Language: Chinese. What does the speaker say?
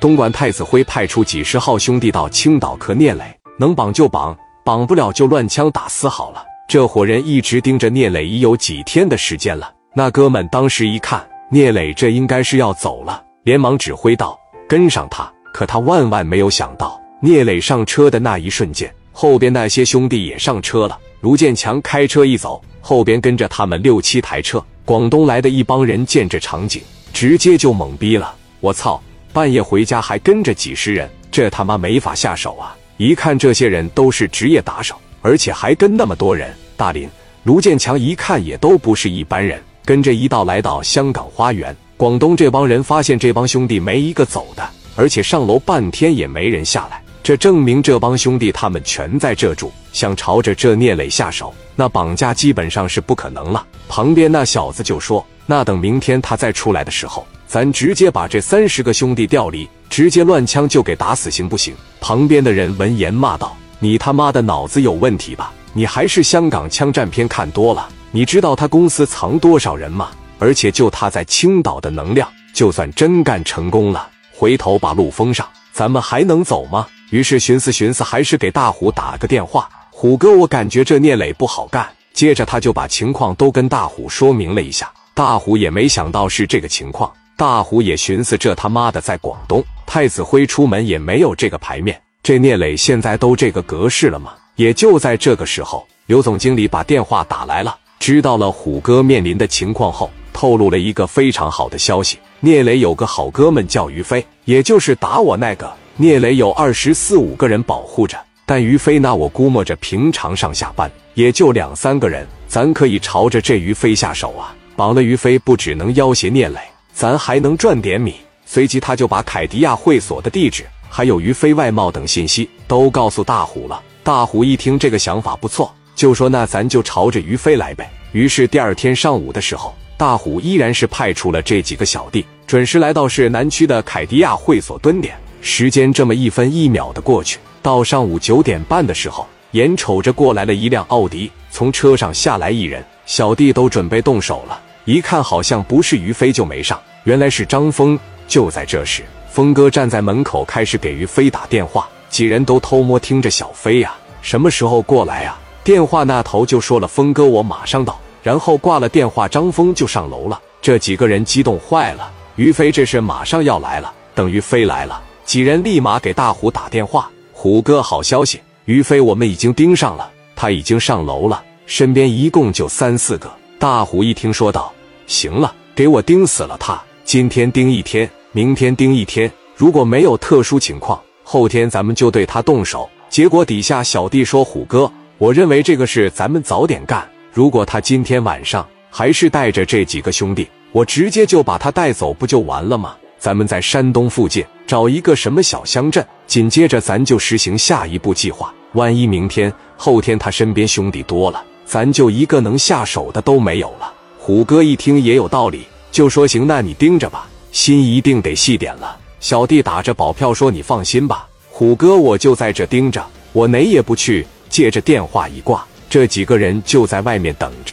东莞太子辉派出几十号兄弟到青岛克聂磊，能绑就绑，绑不了就乱枪打死好了。这伙人一直盯着聂磊已有几天的时间了。那哥们当时一看聂磊这应该是要走了，连忙指挥道：“跟上他。”可他万万没有想到，聂磊上车的那一瞬间，后边那些兄弟也上车了。卢建强开车一走，后边跟着他们六七台车。广东来的一帮人见这场景，直接就懵逼了。我操！半夜回家还跟着几十人，这他妈没法下手啊！一看这些人都是职业打手，而且还跟那么多人。大林、卢建强一看也都不是一般人，跟着一道来到香港花园。广东这帮人发现这帮兄弟没一个走的，而且上楼半天也没人下来，这证明这帮兄弟他们全在这住，想朝着这聂磊下手，那绑架基本上是不可能了。旁边那小子就说：“那等明天他再出来的时候。”咱直接把这三十个兄弟调离，直接乱枪就给打死，行不行？旁边的人闻言骂道：“你他妈的脑子有问题吧？你还是香港枪战片看多了？你知道他公司藏多少人吗？而且就他在青岛的能量，就算真干成功了，回头把路封上，咱们还能走吗？”于是寻思寻思，还是给大虎打个电话。虎哥，我感觉这聂磊不好干。接着他就把情况都跟大虎说明了一下，大虎也没想到是这个情况。大虎也寻思，这他妈的在广东，太子辉出门也没有这个牌面。这聂磊现在都这个格式了吗？也就在这个时候，刘总经理把电话打来了，知道了虎哥面临的情况后，透露了一个非常好的消息：聂磊有个好哥们叫于飞，也就是打我那个。聂磊有二十四五个人保护着，但于飞那我估摸着平常上下班也就两三个人，咱可以朝着这于飞下手啊！绑了于飞，不只能要挟聂磊。咱还能赚点米。随即，他就把凯迪亚会所的地址，还有于飞外贸等信息都告诉大虎了。大虎一听这个想法不错，就说：“那咱就朝着于飞来呗。”于是第二天上午的时候，大虎依然是派出了这几个小弟，准时来到市南区的凯迪亚会所蹲点。时间这么一分一秒的过去，到上午九点半的时候，眼瞅着过来了一辆奥迪，从车上下来一人，小弟都准备动手了。一看好像不是于飞，就没上。原来是张峰。就在这时，峰哥站在门口，开始给于飞打电话。几人都偷摸听着小飞呀，什么时候过来呀？电话那头就说了：“峰哥，我马上到。”然后挂了电话，张峰就上楼了。这几个人激动坏了。于飞这是马上要来了。等于飞来了，几人立马给大虎打电话：“虎哥，好消息，于飞我们已经盯上了，他已经上楼了，身边一共就三四个。”大虎一听说道：“行了，给我盯死了他！今天盯一天，明天盯一天，如果没有特殊情况，后天咱们就对他动手。”结果底下小弟说：“虎哥，我认为这个事咱们早点干。如果他今天晚上还是带着这几个兄弟，我直接就把他带走，不就完了吗？咱们在山东附近找一个什么小乡镇，紧接着咱就实行下一步计划。万一明天、后天他身边兄弟多了。”咱就一个能下手的都没有了。虎哥一听也有道理，就说：“行，那你盯着吧，心一定得细点了。”小弟打着保票说：“你放心吧，虎哥，我就在这盯着，我哪也不去。”借着电话一挂，这几个人就在外面等着。